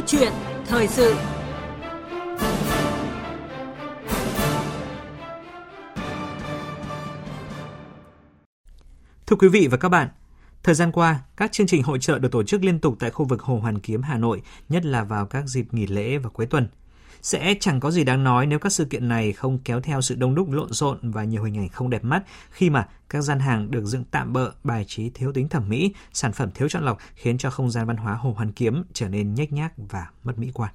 Câu chuyện thời sự Thưa quý vị và các bạn, Thời gian qua, các chương trình hội trợ được tổ chức liên tục tại khu vực Hồ Hoàn Kiếm, Hà Nội, nhất là vào các dịp nghỉ lễ và cuối tuần. Sẽ chẳng có gì đáng nói nếu các sự kiện này không kéo theo sự đông đúc lộn xộn và nhiều hình ảnh không đẹp mắt khi mà các gian hàng được dựng tạm bỡ, bài trí thiếu tính thẩm mỹ, sản phẩm thiếu chọn lọc khiến cho không gian văn hóa Hồ Hoàn Kiếm trở nên nhếch nhác và mất mỹ quan.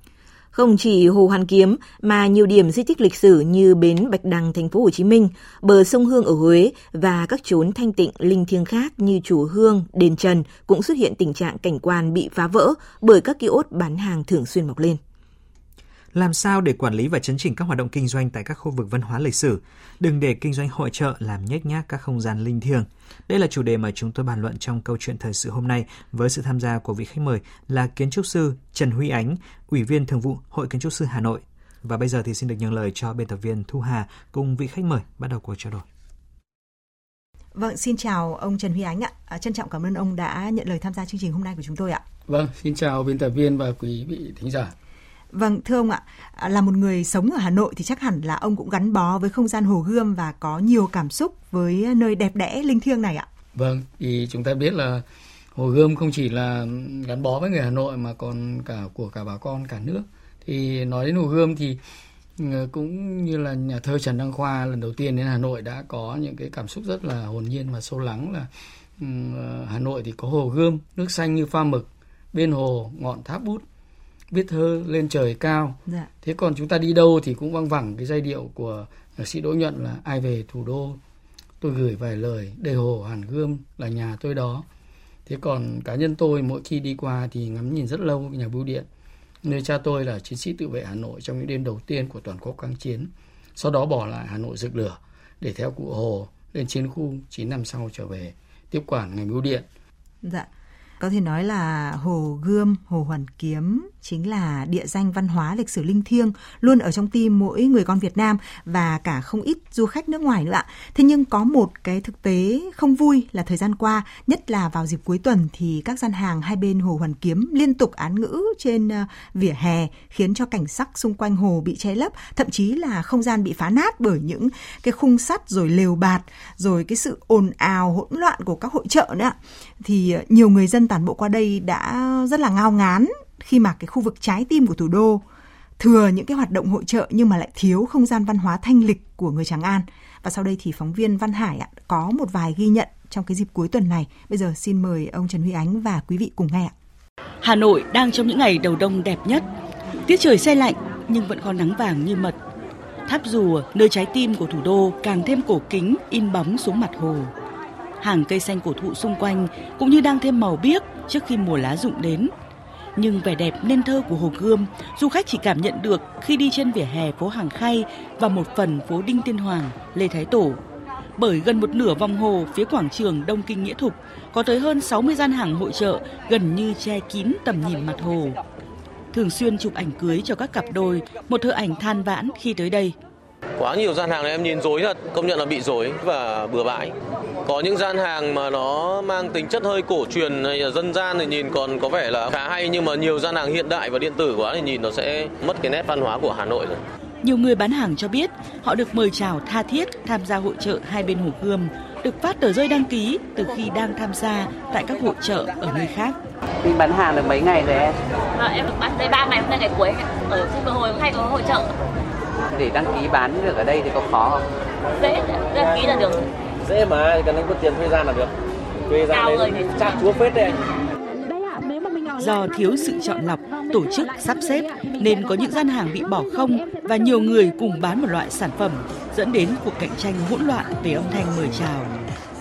Không chỉ Hồ Hoàn Kiếm mà nhiều điểm di tích lịch sử như bến Bạch Đằng thành phố Hồ Chí Minh, bờ sông Hương ở Huế và các chốn thanh tịnh linh thiêng khác như chùa Hương, đền Trần cũng xuất hiện tình trạng cảnh quan bị phá vỡ bởi các kiosk bán hàng thường xuyên mọc lên làm sao để quản lý và chấn chỉnh các hoạt động kinh doanh tại các khu vực văn hóa lịch sử, đừng để kinh doanh hội trợ làm nhếch nhác các không gian linh thiêng. Đây là chủ đề mà chúng tôi bàn luận trong câu chuyện thời sự hôm nay với sự tham gia của vị khách mời là kiến trúc sư Trần Huy Ánh, Ủy viên Thường vụ Hội Kiến trúc sư Hà Nội. Và bây giờ thì xin được nhường lời cho biên tập viên Thu Hà cùng vị khách mời bắt đầu cuộc trao đổi. Vâng, xin chào ông Trần Huy Ánh ạ. À, trân trọng cảm ơn ông đã nhận lời tham gia chương trình hôm nay của chúng tôi ạ. Vâng, xin chào biên tập viên và quý vị thính giả. Vâng, thưa ông ạ, à, là một người sống ở Hà Nội thì chắc hẳn là ông cũng gắn bó với không gian Hồ Gươm và có nhiều cảm xúc với nơi đẹp đẽ linh thiêng này ạ. Vâng, thì chúng ta biết là Hồ Gươm không chỉ là gắn bó với người Hà Nội mà còn cả của cả bà con cả nước. Thì nói đến Hồ Gươm thì ừ, cũng như là nhà thơ Trần Đăng Khoa lần đầu tiên đến Hà Nội đã có những cái cảm xúc rất là hồn nhiên và sâu lắng là ừ, ờ, Hà Nội thì có Hồ Gươm, nước xanh như pha mực, bên hồ ngọn tháp bút viết thơ lên trời cao. Dạ. thế còn chúng ta đi đâu thì cũng văng vẳng cái giai điệu của nhạc sĩ đỗ nhuận là ai về thủ đô? Tôi gửi vài lời đầy hồ hàn gươm là nhà tôi đó. Thế còn cá nhân tôi mỗi khi đi qua thì ngắm nhìn rất lâu nhà bưu điện. Nơi cha tôi là chiến sĩ tự vệ hà nội trong những đêm đầu tiên của toàn quốc kháng chiến. Sau đó bỏ lại hà nội rực lửa để theo cụ hồ lên chiến khu 9 năm sau trở về tiếp quản ngành bưu điện. Dạ có thể nói là Hồ Gươm, Hồ Hoàn Kiếm chính là địa danh văn hóa lịch sử linh thiêng luôn ở trong tim mỗi người con Việt Nam và cả không ít du khách nước ngoài nữa ạ. Thế nhưng có một cái thực tế không vui là thời gian qua, nhất là vào dịp cuối tuần thì các gian hàng hai bên Hồ Hoàn Kiếm liên tục án ngữ trên ờ, vỉa hè khiến cho cảnh sắc xung quanh hồ bị che lấp, thậm chí là không gian bị phá nát bởi những cái khung sắt rồi lều bạt, rồi cái sự ồn ào hỗn loạn của các hội trợ nữa. Thì ờ, nhiều người dân tản bộ qua đây đã rất là ngao ngán khi mà cái khu vực trái tim của thủ đô thừa những cái hoạt động hội trợ nhưng mà lại thiếu không gian văn hóa thanh lịch của người Tràng An. Và sau đây thì phóng viên Văn Hải ạ, có một vài ghi nhận trong cái dịp cuối tuần này. Bây giờ xin mời ông Trần Huy Ánh và quý vị cùng nghe ạ. Hà Nội đang trong những ngày đầu đông đẹp nhất. Tiết trời xe lạnh nhưng vẫn còn nắng vàng như mật. Tháp rùa, nơi trái tim của thủ đô càng thêm cổ kính in bóng xuống mặt hồ hàng cây xanh cổ thụ xung quanh cũng như đang thêm màu biếc trước khi mùa lá rụng đến. Nhưng vẻ đẹp nên thơ của Hồ Gươm, du khách chỉ cảm nhận được khi đi trên vỉa hè phố Hàng Khay và một phần phố Đinh Tiên Hoàng, Lê Thái Tổ. Bởi gần một nửa vòng hồ phía quảng trường Đông Kinh Nghĩa Thục có tới hơn 60 gian hàng hội trợ gần như che kín tầm nhìn mặt hồ. Thường xuyên chụp ảnh cưới cho các cặp đôi, một thợ ảnh than vãn khi tới đây. Quá nhiều gian hàng này em nhìn dối thật, công nhận là bị dối và bừa bãi. Có những gian hàng mà nó mang tính chất hơi cổ truyền hay là dân gian thì nhìn còn có vẻ là khá hay nhưng mà nhiều gian hàng hiện đại và điện tử quá thì nhìn nó sẽ mất cái nét văn hóa của Hà Nội rồi. Nhiều người bán hàng cho biết họ được mời chào tha thiết tham gia hội trợ hai bên Hồ Gươm, được phát tờ rơi đăng ký từ khi đang tham gia tại các hội trợ ở nơi khác. Mình bán hàng được mấy ngày rồi em? À, em được bán đây 3 ngày hôm nay ngày cuối ở khu hồi hay có hội trợ. Để đăng ký bán được ở đây thì có khó không? Dễ, đăng ký là được. Dễ mà cần anh có tiền thuê gian là được. Thuê gian đấy chắc. chúa phết đấy. Do thiếu sự chọn lọc, tổ chức, sắp xếp nên có những gian hàng bị bỏ không và nhiều người cùng bán một loại sản phẩm dẫn đến cuộc cạnh tranh hỗn loạn về âm thanh mời chào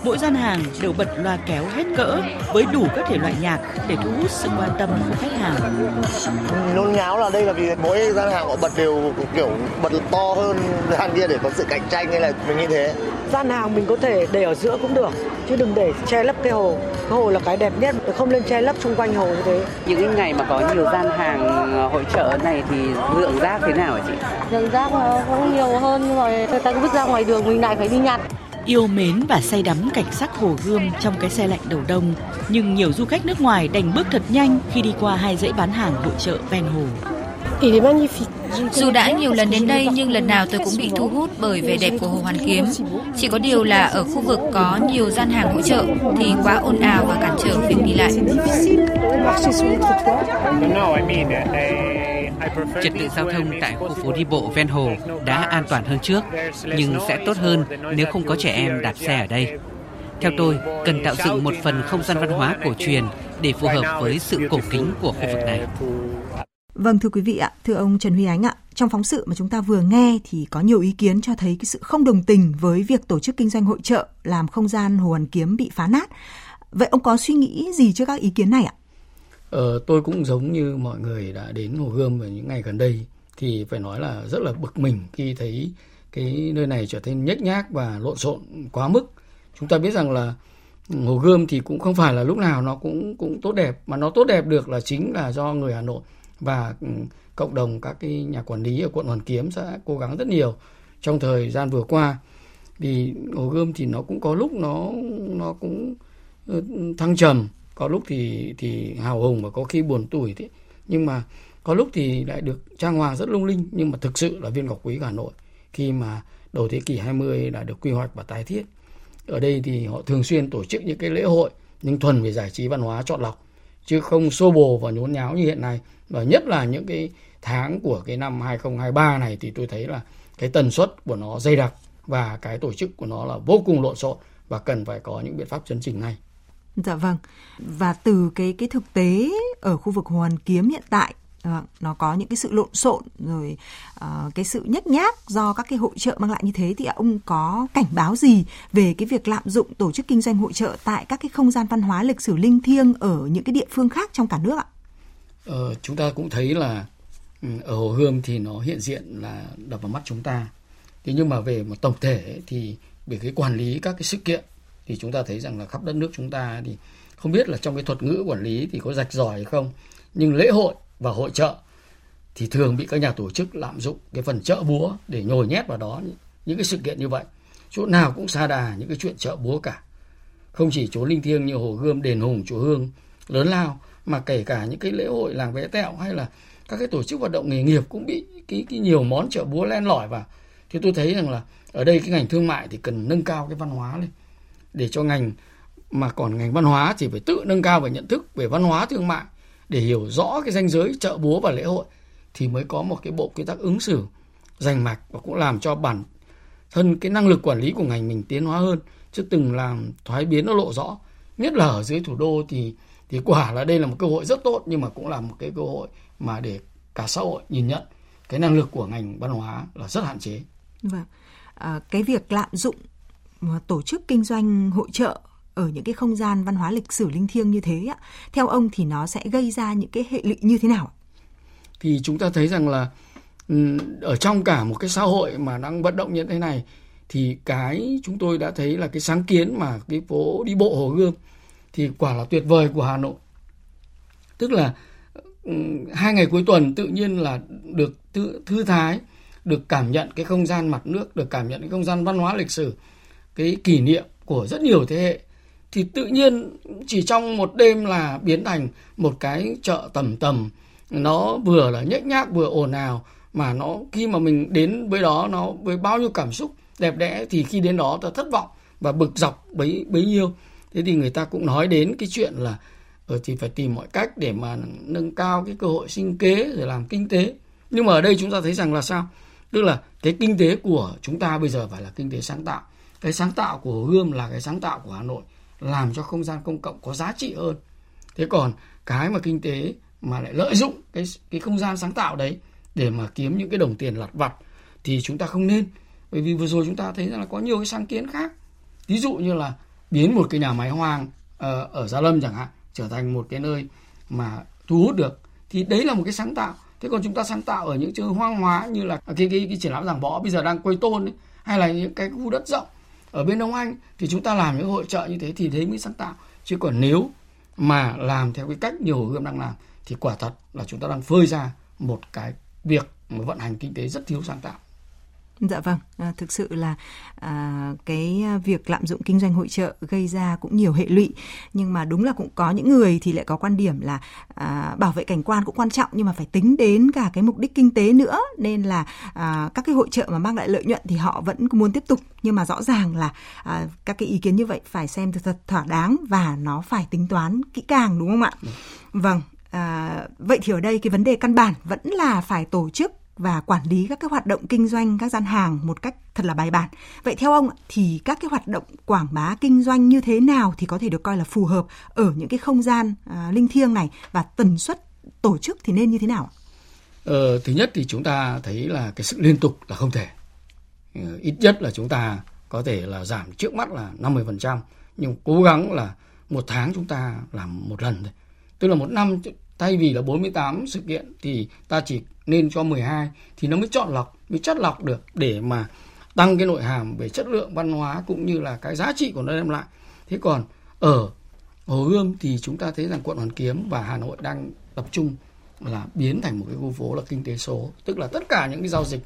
mỗi gian hàng đều bật loa kéo hết cỡ với đủ các thể loại nhạc để thu hút sự quan tâm của khách hàng. Nôn nháo là đây là vì mỗi gian hàng họ bật đều kiểu bật to hơn gian kia để có sự cạnh tranh hay là mình như thế. Gian hàng mình có thể để ở giữa cũng được chứ đừng để che lấp cái hồ. Cái hồ là cái đẹp nhất, không lên che lấp xung quanh hồ như thế. Những ngày mà có nhiều gian hàng ờ, hội trợ này thì lượng rác thế nào hả chị? Lượng rác nó cũng nhiều hơn mà người ta cứ vứt ra ngoài đường mình lại phải đi nhặt yêu mến và say đắm cảnh sắc hồ Gươm trong cái xe lạnh đầu đông, nhưng nhiều du khách nước ngoài đành bước thật nhanh khi đi qua hai dãy bán hàng hội chợ ven hồ. Dù đã nhiều lần đến đây nhưng lần nào tôi cũng bị thu hút bởi vẻ đẹp của Hồ Hoàn Kiếm. Chỉ có điều là ở khu vực có nhiều gian hàng hỗ trợ thì quá ồn ào và cản trở việc đi lại. Trật tự giao thông tại khu phố đi bộ ven hồ đã an toàn hơn trước, nhưng sẽ tốt hơn nếu không có trẻ em đạp xe ở đây. Theo tôi, cần tạo dựng một phần không gian văn hóa cổ truyền để phù hợp với sự cổ kính của khu vực này. Vâng thưa quý vị ạ, thưa ông Trần Huy Ánh ạ, trong phóng sự mà chúng ta vừa nghe thì có nhiều ý kiến cho thấy cái sự không đồng tình với việc tổ chức kinh doanh hội trợ làm không gian Hồ Hoàn Kiếm bị phá nát. Vậy ông có suy nghĩ gì trước các ý kiến này ạ? Ờ, tôi cũng giống như mọi người đã đến Hồ Gươm vào những ngày gần đây thì phải nói là rất là bực mình khi thấy cái nơi này trở nên nhếch nhác và lộn xộn quá mức. Chúng ta biết rằng là ừ, Hồ Gươm thì cũng không phải là lúc nào nó cũng cũng tốt đẹp mà nó tốt đẹp được là chính là do người Hà Nội và ừ, cộng đồng các cái nhà quản lý ở quận Hoàn Kiếm sẽ cố gắng rất nhiều trong thời gian vừa qua thì Hồ Gươm thì nó cũng có lúc nó nó cũng ừ, thăng trầm có lúc thì thì hào hùng và có khi buồn tủi thế. Nhưng mà có lúc thì lại được trang hoàng rất lung linh, nhưng mà thực sự là viên ngọc quý của Hà Nội, khi mà đầu thế kỷ 20 đã được quy hoạch và tái thiết. Ở đây thì họ thường xuyên tổ chức những cái lễ hội, nhưng thuần về giải trí văn hóa chọn lọc, chứ không xô bồ và nhốn nháo như hiện nay. Và nhất là những cái tháng của cái năm 2023 này thì tôi thấy là cái tần suất của nó dày đặc và cái tổ chức của nó là vô cùng lộn xộn và cần phải có những biện pháp chấn chỉnh ngay. Dạ vâng. Và từ cái cái thực tế ở khu vực Hồ Hoàn Kiếm hiện tại dạ vâng, nó có những cái sự lộn xộn rồi uh, cái sự nhếch nhác do các cái hội trợ mang lại như thế thì ông có cảnh báo gì về cái việc lạm dụng tổ chức kinh doanh hội trợ tại các cái không gian văn hóa lịch sử linh thiêng ở những cái địa phương khác trong cả nước ạ? Ờ, chúng ta cũng thấy là ừ, ở Hồ Gươm thì nó hiện diện là đập vào mắt chúng ta. Thế nhưng mà về một tổng thể thì về cái quản lý các cái sự kiện thì chúng ta thấy rằng là khắp đất nước chúng ta thì không biết là trong cái thuật ngữ quản lý thì có rạch ròi hay không nhưng lễ hội và hội trợ thì thường bị các nhà tổ chức lạm dụng cái phần chợ búa để nhồi nhét vào đó những cái sự kiện như vậy. Chỗ nào cũng xa đà những cái chuyện chợ búa cả. Không chỉ chỗ linh thiêng như hồ gươm đền hùng chùa hương lớn lao mà kể cả những cái lễ hội làng vé tẹo hay là các cái tổ chức hoạt động nghề nghiệp cũng bị cái, cái nhiều món chợ búa len lỏi vào. Thì tôi thấy rằng là ở đây cái ngành thương mại thì cần nâng cao cái văn hóa lên để cho ngành mà còn ngành văn hóa thì phải tự nâng cao về nhận thức về văn hóa thương mại để hiểu rõ cái danh giới chợ búa và lễ hội thì mới có một cái bộ quy tắc ứng xử rành mạch và cũng làm cho bản thân cái năng lực quản lý của ngành mình tiến hóa hơn chứ từng làm thoái biến nó lộ rõ nhất là ở dưới thủ đô thì thì quả là đây là một cơ hội rất tốt nhưng mà cũng là một cái cơ hội mà để cả xã hội nhìn nhận cái năng lực của ngành văn hóa là rất hạn chế. Vâng, à, cái việc lạm dụng tổ chức kinh doanh hội trợ ở những cái không gian văn hóa lịch sử linh thiêng như thế ạ, theo ông thì nó sẽ gây ra những cái hệ lụy như thế nào? Thì chúng ta thấy rằng là ừ, ở trong cả một cái xã hội mà đang vận động như thế này thì cái chúng tôi đã thấy là cái sáng kiến mà cái phố đi bộ Hồ Gươm thì quả là tuyệt vời của Hà Nội. Tức là ừ, hai ngày cuối tuần tự nhiên là được thư, thư thái, được cảm nhận cái không gian mặt nước, được cảm nhận cái không gian văn hóa lịch sử, cái kỷ niệm của rất nhiều thế hệ, thì tự nhiên chỉ trong một đêm là biến thành một cái chợ tầm tầm. Nó vừa là nhếch nhác, vừa ồn ào, mà nó, khi mà mình đến với đó, nó với bao nhiêu cảm xúc đẹp đẽ, thì khi đến đó ta thất vọng và bực dọc bấy bấy nhiêu. Thế thì người ta cũng nói đến cái chuyện là ở thì phải tìm mọi cách để mà nâng cao cái cơ hội sinh kế rồi làm kinh tế. Nhưng mà ở đây chúng ta thấy rằng là sao? Tức là cái kinh tế của chúng ta bây giờ phải là kinh tế sáng tạo cái sáng tạo của Hồ Gươm là cái sáng tạo của Hà Nội làm cho không gian công cộng có giá trị hơn. Thế còn cái mà kinh tế mà lại lợi dụng cái cái không gian sáng tạo đấy để mà kiếm những cái đồng tiền lặt vặt thì chúng ta không nên. Bởi vì vừa rồi chúng ta thấy rằng là có nhiều cái sáng kiến khác. Ví dụ như là biến một cái nhà máy hoang ờ, ở gia lâm chẳng hạn trở thành một cái nơi mà thu hút được. Thì đấy là một cái sáng tạo. Thế còn chúng ta sáng tạo ở những chỗ hoang hóa như là cái cái, cái triển lãm giảng võ bây giờ đang quây tôn ấy, hay là những cái khu đất rộng ở bên Đông Anh thì chúng ta làm những hội trợ như thế thì đấy mới sáng tạo chứ còn nếu mà làm theo cái cách nhiều gươm đang làm thì quả thật là chúng ta đang phơi ra một cái việc mà vận hành kinh tế rất thiếu sáng tạo. Dạ vâng, à, thực sự là à, cái việc lạm dụng kinh doanh hội trợ gây ra cũng nhiều hệ lụy. Nhưng mà đúng là cũng có những người thì lại có quan điểm là à, bảo vệ cảnh quan cũng quan trọng nhưng mà phải tính đến cả cái mục đích kinh tế nữa. Nên là à, các cái hội trợ mà mang lại lợi nhuận thì họ vẫn muốn tiếp tục. Nhưng mà rõ ràng là à, các cái ý kiến như vậy phải xem thật thỏa đáng và nó phải tính toán kỹ càng đúng không ạ? Vâng, À, vậy thì ở đây cái vấn đề căn bản vẫn là phải tổ chức và quản lý các cái hoạt động kinh doanh các gian hàng một cách thật là bài bản. Vậy theo ông thì các cái hoạt động quảng bá kinh doanh như thế nào thì có thể được coi là phù hợp ở những cái không gian à, linh thiêng này và tần suất tổ chức thì nên như thế nào? Ờ, thứ nhất thì chúng ta thấy là cái sự liên tục là không thể. Ờ, ít nhất là chúng ta có thể là giảm trước mắt là 50% nhưng cố gắng là một tháng chúng ta làm một lần thôi. Tức là một năm thay vì là 48 sự kiện thì ta chỉ nên cho 12 thì nó mới chọn lọc, mới chất lọc được để mà tăng cái nội hàm về chất lượng văn hóa cũng như là cái giá trị của nó đem lại. Thế còn ở Hồ Gươm thì chúng ta thấy rằng quận Hoàn Kiếm và Hà Nội đang tập trung là biến thành một cái khu phố là kinh tế số, tức là tất cả những cái giao dịch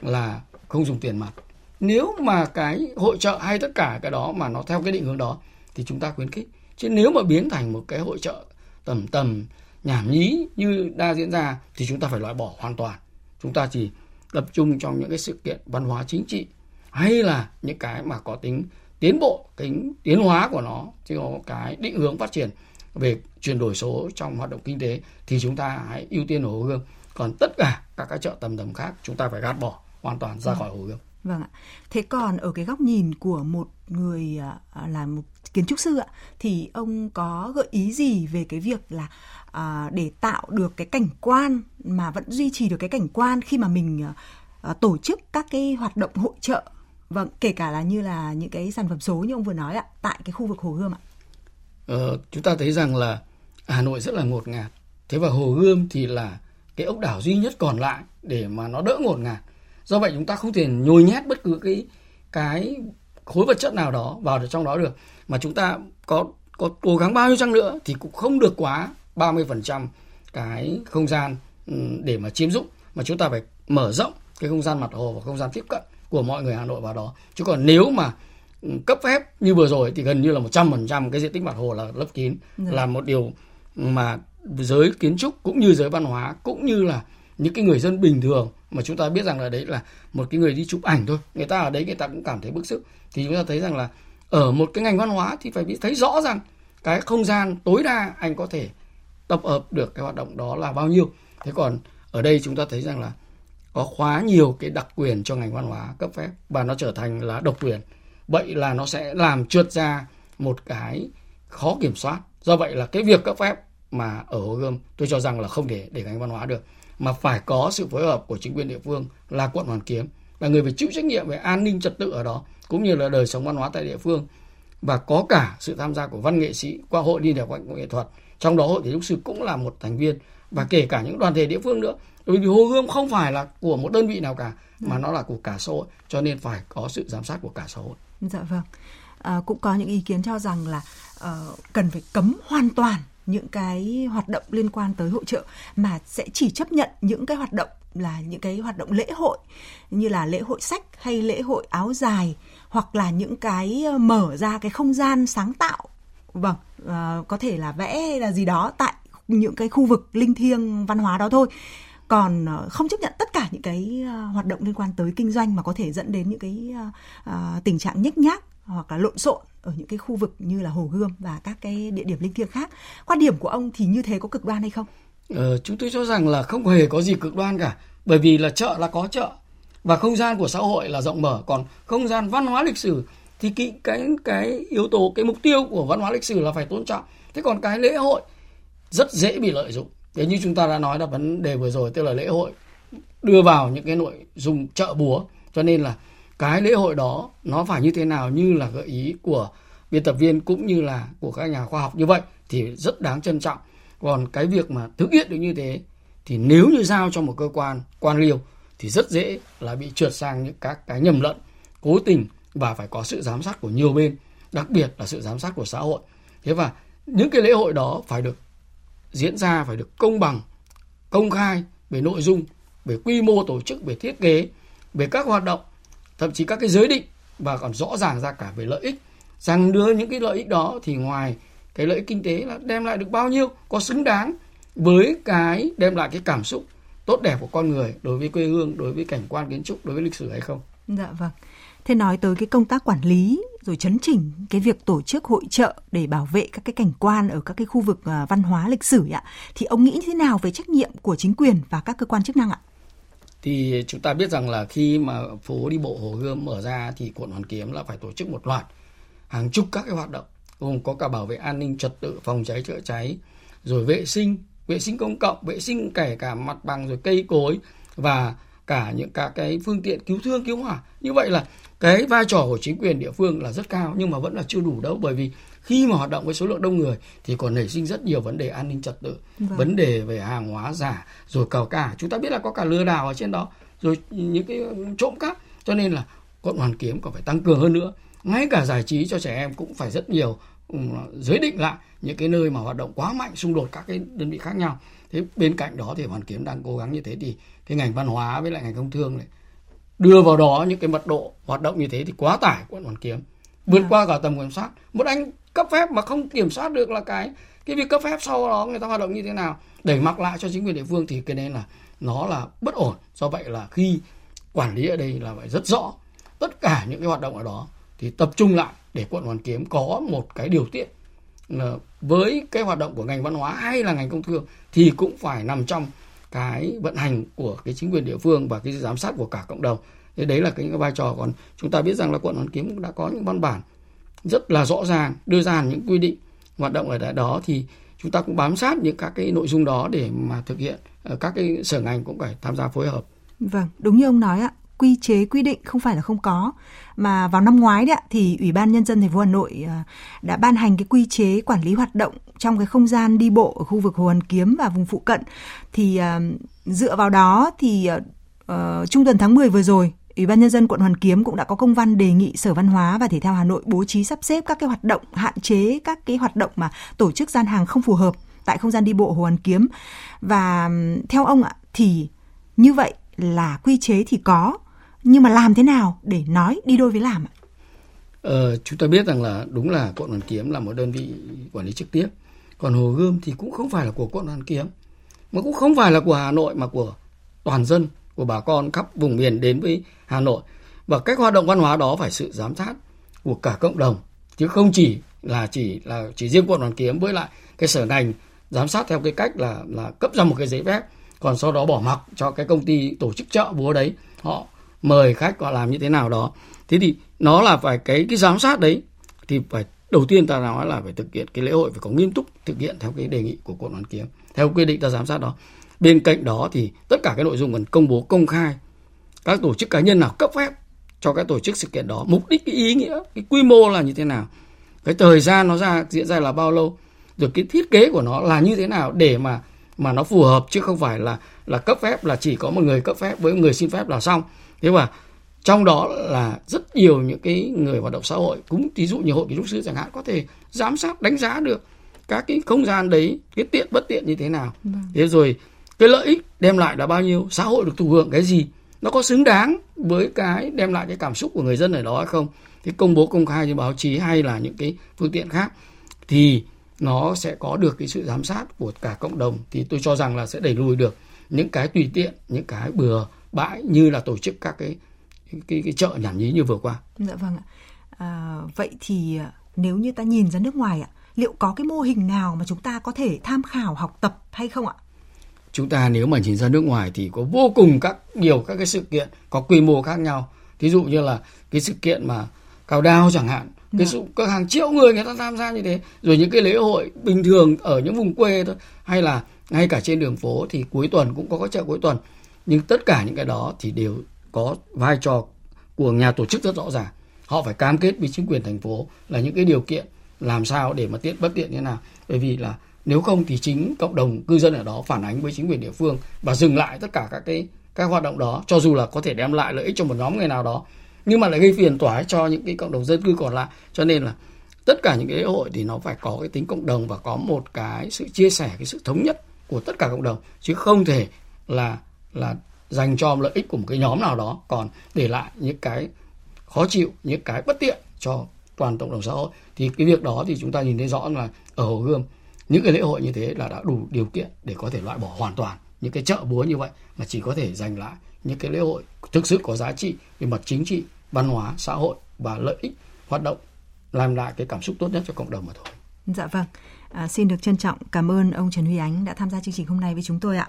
là không dùng tiền mặt. Nếu mà cái hội trợ hay tất cả cái đó mà nó theo cái định hướng đó thì chúng ta khuyến khích. Chứ nếu mà biến thành một cái hội trợ tầm tầm nhảm nhí như đang diễn ra thì chúng ta phải loại bỏ hoàn toàn chúng ta chỉ tập trung trong những cái sự kiện văn hóa chính trị hay là những cái mà có tính tiến bộ tính tiến hóa của nó chứ có cái định hướng phát triển về chuyển đổi số trong hoạt động kinh tế thì chúng ta hãy ưu tiên ở Hồ Gươm còn tất cả các cái chợ tầm tầm khác chúng ta phải gạt bỏ hoàn toàn ra vâng. khỏi Hồ Gươm Vâng ạ. Thế còn ở cái góc nhìn của một người à, là một kiến trúc sư ạ thì ông có gợi ý gì về cái việc là à, để tạo được cái cảnh quan mà vẫn duy trì được cái cảnh quan khi mà mình à, à tổ chức các cái hoạt động hội trợ vâng kể cả là như là những cái sản phẩm số như ông vừa nói ạ tại cái khu vực hồ gươm ạ. Ờ, chúng ta thấy rằng là hà nội rất là ngột ngạt. Thế và hồ gươm thì là cái ốc đảo duy nhất còn lại để mà nó đỡ ngột ngạt. Do vậy chúng ta không thể nhồi nhét bất cứ cái cái khối vật chất nào đó vào được trong đó được. Mà chúng ta có có cố gắng bao nhiêu chăng nữa thì cũng không được quá 30% cái không gian ừ, để mà chiếm dụng mà chúng ta phải mở rộng cái không gian mặt hồ và không gian tiếp cận của mọi người Hà Nội vào đó. Chứ còn nếu mà ừ, cấp phép như vừa rồi thì gần như là 100% cái diện tích mặt hồ là lấp kín Được. Dạ. là một điều mà giới kiến trúc cũng như giới văn hóa cũng như là những cái người dân bình thường mà chúng ta biết rằng là đấy là một cái người đi chụp ảnh thôi người ta ở đấy người ta cũng cảm thấy bức xúc thì chúng ta thấy rằng là ở một cái ngành văn hóa thì phải biết thấy rõ rằng cái không gian tối đa anh có thể tập hợp được cái hoạt động đó là bao nhiêu. Thế còn ở đây chúng ta thấy rằng là có quá nhiều cái đặc quyền cho ngành văn hóa cấp phép và nó trở thành là độc quyền. Vậy là nó sẽ làm trượt ra một cái khó kiểm soát. Do vậy là cái việc cấp phép mà ở hồ gươm, tôi cho rằng là không thể để ngành văn hóa được. Mà phải có sự phối hợp của chính quyền địa phương là quận hoàn kiếm, là người phải chịu trách nhiệm về an ninh trật tự ở đó, cũng như là đời sống văn hóa tại địa phương. Và có cả sự tham gia của văn nghệ sĩ qua hội liên hiệp nghệ thuật trong đó hội thể dục sư cũng là một thành viên và kể cả những đoàn thể địa phương nữa. Bởi vì hồ gươm không phải là của một đơn vị nào cả mà nó là của cả xã hội cho nên phải có sự giám sát của cả xã hội. Dạ vâng. À, cũng có những ý kiến cho rằng là uh, cần phải cấm hoàn toàn những cái hoạt động liên quan tới hội trợ mà sẽ chỉ chấp nhận những cái hoạt động là những cái hoạt động lễ hội như là lễ hội sách hay lễ hội áo dài hoặc là những cái ờ, mở ra cái không gian sáng tạo vâng uh, có thể là vẽ hay là gì đó tại những cái khu vực linh thiêng văn hóa đó thôi. Còn ờ, không chấp nhận tất cả những cái ờ, hoạt động liên quan tới kinh doanh mà có thể dẫn đến những cái uh, tình trạng nhếch nhác hoặc là lộn xộn ở những cái khu vực như là hồ gươm và các cái địa điểm linh thiêng khác. Quan điểm của ông thì như thế có cực đoan hay không? Ờ, chúng tôi cho rằng là không hề có gì cực đoan cả bởi vì là chợ là có chợ và không gian của xã hội là rộng mở còn không gian văn hóa lịch sử thì cái cái cái yếu tố, cái mục tiêu của văn hóa lịch sử là phải tôn trọng. Thế còn cái lễ hội rất dễ bị lợi dụng. Thế như chúng ta đã nói là vấn đề vừa rồi, tức là lễ hội đưa vào những cái nội dung chợ búa. Cho nên là cái lễ hội đó nó phải như thế nào, như là gợi ý của biên tập viên cũng như là của các nhà khoa học như vậy thì rất đáng trân trọng. Còn cái việc mà thực hiện được như thế thì nếu như giao cho một cơ quan quan liêu thì rất dễ là bị trượt sang những các cái nhầm lẫn, cố tình và phải có sự giám sát của nhiều bên, đặc biệt là sự giám sát của xã hội. Thế và những cái lễ hội đó phải được diễn ra, phải được công bằng, công khai về nội dung, về quy mô tổ chức, về thiết kế, về các hoạt động, thậm chí các cái giới định và còn rõ ràng ra cả về lợi ích. Rằng đưa những cái lợi ích đó thì ngoài cái lợi ích kinh tế là đem lại được bao nhiêu, có xứng đáng với cái đem lại cái cảm xúc tốt đẹp của con người đối với quê hương, đối với cảnh quan kiến trúc, đối với lịch sử hay không? Dạ vâng thế nói tới cái công tác quản lý, rồi chấn chỉnh cái việc tổ chức hội trợ để bảo vệ các cái cảnh quan ở các cái khu vực à, văn hóa lịch sử ạ, thì ông nghĩ thế nào về trách nhiệm của chính quyền và các cơ quan chức năng ạ? Thì chúng ta biết rằng là khi mà phố đi bộ Hồ Gươm mở ra thì quận Hoàn Kiếm là phải tổ chức một loạt hàng chục các cái hoạt động, gồm có cả bảo vệ an ninh trật tự, phòng cháy chữa cháy, rồi vệ sinh vệ sinh công cộng, vệ sinh kể cả mặt bằng, rồi cây cối và cả những các cái phương tiện cứu thương cứu hỏa. Như vậy là cái vai trò của chính quyền địa phương là rất cao nhưng mà vẫn là chưa đủ đâu bởi vì khi mà hoạt động với số lượng đông người thì còn nảy sinh rất nhiều vấn đề an ninh trật tự vâng. vấn đề về hàng hóa giả rồi cả cả. Chúng ta biết là có cả lừa đảo ở trên đó rồi những cái trộm cắp. Cho nên là quận hoàn kiếm còn phải tăng cường hơn nữa. Ngay cả giải trí cho trẻ em cũng phải rất nhiều giới định lại những cái nơi mà hoạt động quá mạnh xung đột các cái đơn vị khác nhau. Thế bên cạnh đó thì hoàn kiếm đang cố gắng như thế thì cái ngành văn hóa với lại ngành công thương này đưa vào đó những cái mật độ hoạt động như thế thì quá tải quận hoàn kiếm. Vượt à. qua cả tầm kiểm soát. Một anh cấp phép mà không kiểm soát được là cái cái việc cấp phép sau đó người ta hoạt động như thế nào đẩy mặc lại cho chính quyền địa phương thì cái này là nó là bất ổn. Do vậy là khi quản lý ở đây là phải rất rõ tất cả những cái hoạt động ở đó thì tập trung lại để quận hoàn kiếm có một cái điều tiết với cái hoạt động của ngành văn hóa hay là ngành công thương thì cũng phải nằm trong cái vận hành của cái chính quyền địa phương và cái giám sát của cả cộng đồng. Thế đấy là cái vai trò. Còn chúng ta biết rằng là quận hoàn kiếm cũng đã có những văn bản rất là rõ ràng đưa ra những quy định hoạt động ở tại đó. Thì chúng ta cũng bám sát những các cái nội dung đó để mà thực hiện ờ, các cái sở ngành cũng phải tham gia phối hợp. Vâng, đúng như ông nói ạ, quy chế quy định không phải là không có mà vào năm ngoái đấy thì Ủy ban nhân dân thành phố Hà Nội ờ, đã ban hành cái quy chế quản lý hoạt động trong cái không gian đi bộ ở khu vực Hồ Hoàn Kiếm và vùng phụ cận thì ờ, dựa vào đó thì uh, trung tuần tháng 10 vừa rồi Ủy ban nhân dân quận Hoàn Kiếm cũng đã có công văn đề nghị Sở Văn hóa và Thể thao Hà Nội bố trí sắp xếp các cái hoạt động hạn chế các cái hoạt động mà tổ chức gian hàng không phù hợp tại không gian đi bộ Hồ Hoàn Kiếm. Và theo ông ạ thì như vậy là quy chế thì có nhưng mà làm thế nào để nói đi đôi với làm ạ? Ờ, chúng ta biết rằng là đúng là quận Hoàn Kiếm là một đơn vị quản lý trực tiếp. Còn Hồ Gươm thì cũng không phải là của quận Hoàn Kiếm mà cũng không phải là của Hà Nội mà của toàn dân của bà con khắp vùng miền đến với Hà Nội và cách hoạt động văn hóa đó phải sự giám sát của cả cộng đồng chứ không chỉ là chỉ là chỉ riêng quận Hoàn Kiếm với lại cái sở ngành giám sát theo cái cách là là cấp ra một cái giấy phép còn sau đó bỏ mặc cho cái công ty tổ chức chợ búa đấy họ mời khách họ làm như thế nào đó. Thế thì nó là phải cái cái giám sát đấy thì phải, đầu tiên ta nói là phải thực hiện cái lễ hội, phải có nghiêm túc thực hiện theo cái đề nghị của quận hoàn kiếm, theo quy định ta giám sát đó. Bên cạnh đó thì tất cả cái nội dung cần công bố, công khai. Các tổ chức cá nhân nào cấp phép cho cái tổ chức sự kiện đó, mục đích, cái ý nghĩa, cái quy mô là như thế nào. Cái thời gian nó ra, diễn ra là bao lâu, rồi cái thiết kế của nó là như thế nào để mà mà nó phù hợp, chứ không phải là là cấp phép, là chỉ có một người cấp phép với người xin phép là xong thế mà trong đó là rất nhiều những cái người hoạt động xã hội cũng ví dụ như hội kiến trúc sư chẳng hạn có thể giám sát đánh giá được các cái không gian đấy cái tiện bất tiện như thế nào. Vâng. thế rồi cái lợi ích đem lại là bao nhiêu xã hội được thụ hưởng cái gì nó có xứng đáng với cái đem lại cái cảm xúc của người dân ở đó hay không? Thì công bố công khai trên báo chí hay là những cái phương tiện khác thì nó sẽ có được cái sự giám sát của cả cộng đồng. Thì tôi cho rằng là sẽ đẩy lùi được những cái tùy tiện những cái bừa bãi như là tổ chức các cái cái, cái chợ nhảm nhí như vừa qua. Dạ vâng ạ. À, vậy thì à, nếu như ta nhìn ra nước ngoài ạ, liệu có cái mô hình nào mà chúng ta có thể tham khảo học tập hay không ạ? chúng ta nếu mà nhìn ra nước ngoài thì có vô cùng các nhiều các cái sự kiện có quy mô khác nhau ví dụ như là cái sự kiện mà cao đao chẳng hạn cái dạ. sự các hàng triệu người người ta tham gia như thế rồi những cái lễ hội bình thường ở những vùng quê thôi hay là ngay cả trên đường phố thì cuối tuần cũng có các chợ cuối tuần nhưng tất cả những cái đó thì đều có vai trò của nhà tổ chức rất rõ ràng. Họ phải cam kết với chính quyền thành phố là những cái điều kiện làm sao để mà tiện bất tiện như thế nào. Bởi vì là nếu không thì chính cộng đồng cư dân ở đó phản ánh với chính quyền địa phương và dừng lại tất cả các cái, các hoạt động đó, cho dù là có thể đem lại lợi ích cho một nhóm người nào đó, nhưng mà lại gây phiền toái cho những cái cộng đồng dân cư còn lại. Cho nên là tất cả những cái lễ hội thì nó phải có cái tính cộng đồng và có một cái sự chia sẻ, cái sự thống nhất của tất cả cộng đồng, chứ không thể là là dành cho lợi ích của một cái nhóm nào đó còn để lại những cái khó chịu những cái bất tiện cho toàn cộng đồng xã hội thì cái việc đó thì chúng ta nhìn thấy rõ là ở hồ gươm những cái lễ hội như thế là đã đủ điều kiện để có thể loại bỏ hoàn toàn những cái chợ búa như vậy mà chỉ có thể dành lại những cái lễ hội thực sự có giá trị về mặt chính trị văn hóa xã hội và lợi ích hoạt động làm lại cái cảm xúc tốt nhất cho cộng đồng mà thôi. Dạ vâng. À, xin được trân trọng cảm ơn ông Trần Huy Ánh đã tham gia chương trình hôm nay với chúng tôi ạ.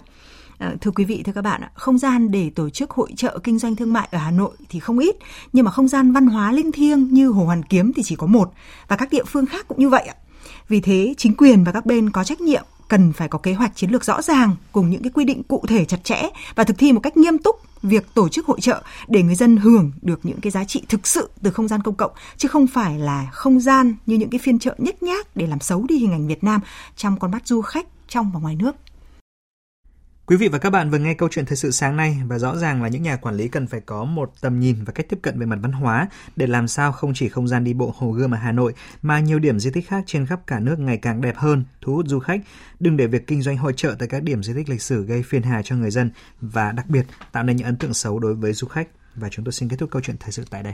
Ờ, thưa quý vị, thưa các bạn, không gian để tổ chức hội trợ kinh doanh thương mại ở Hà Nội thì không ít, nhưng mà không gian văn hóa linh thiêng như Hồ Hoàn Kiếm thì chỉ có một và các địa phương khác cũng như vậy ạ. Vì thế, chính quyền và các bên có trách nhiệm cần phải có kế hoạch chiến lược rõ ràng cùng những cái quy định cụ thể chặt chẽ và thực thi một cách nghiêm túc việc tổ chức hội trợ để người dân hưởng được những cái giá trị thực sự từ không gian công cộng chứ không phải là không gian như những cái phiên chợ nhếch nhác để làm xấu đi hình ảnh Việt Nam trong con mắt du khách trong và ngoài nước. Quý vị và các bạn vừa nghe câu chuyện thời sự sáng nay và rõ ràng là những nhà quản lý cần phải có một tầm nhìn và cách tiếp cận về mặt văn hóa để làm sao không chỉ không gian đi bộ Hồ Gươm ở Hà Nội mà nhiều điểm di tích khác trên khắp cả nước ngày càng đẹp hơn, thu hút du khách. Đừng để việc kinh doanh hội trợ tại các điểm di tích lịch sử gây phiền hà cho người dân và đặc biệt tạo nên những ấn tượng xấu đối với du khách. Và chúng tôi xin kết thúc câu chuyện thời sự tại đây.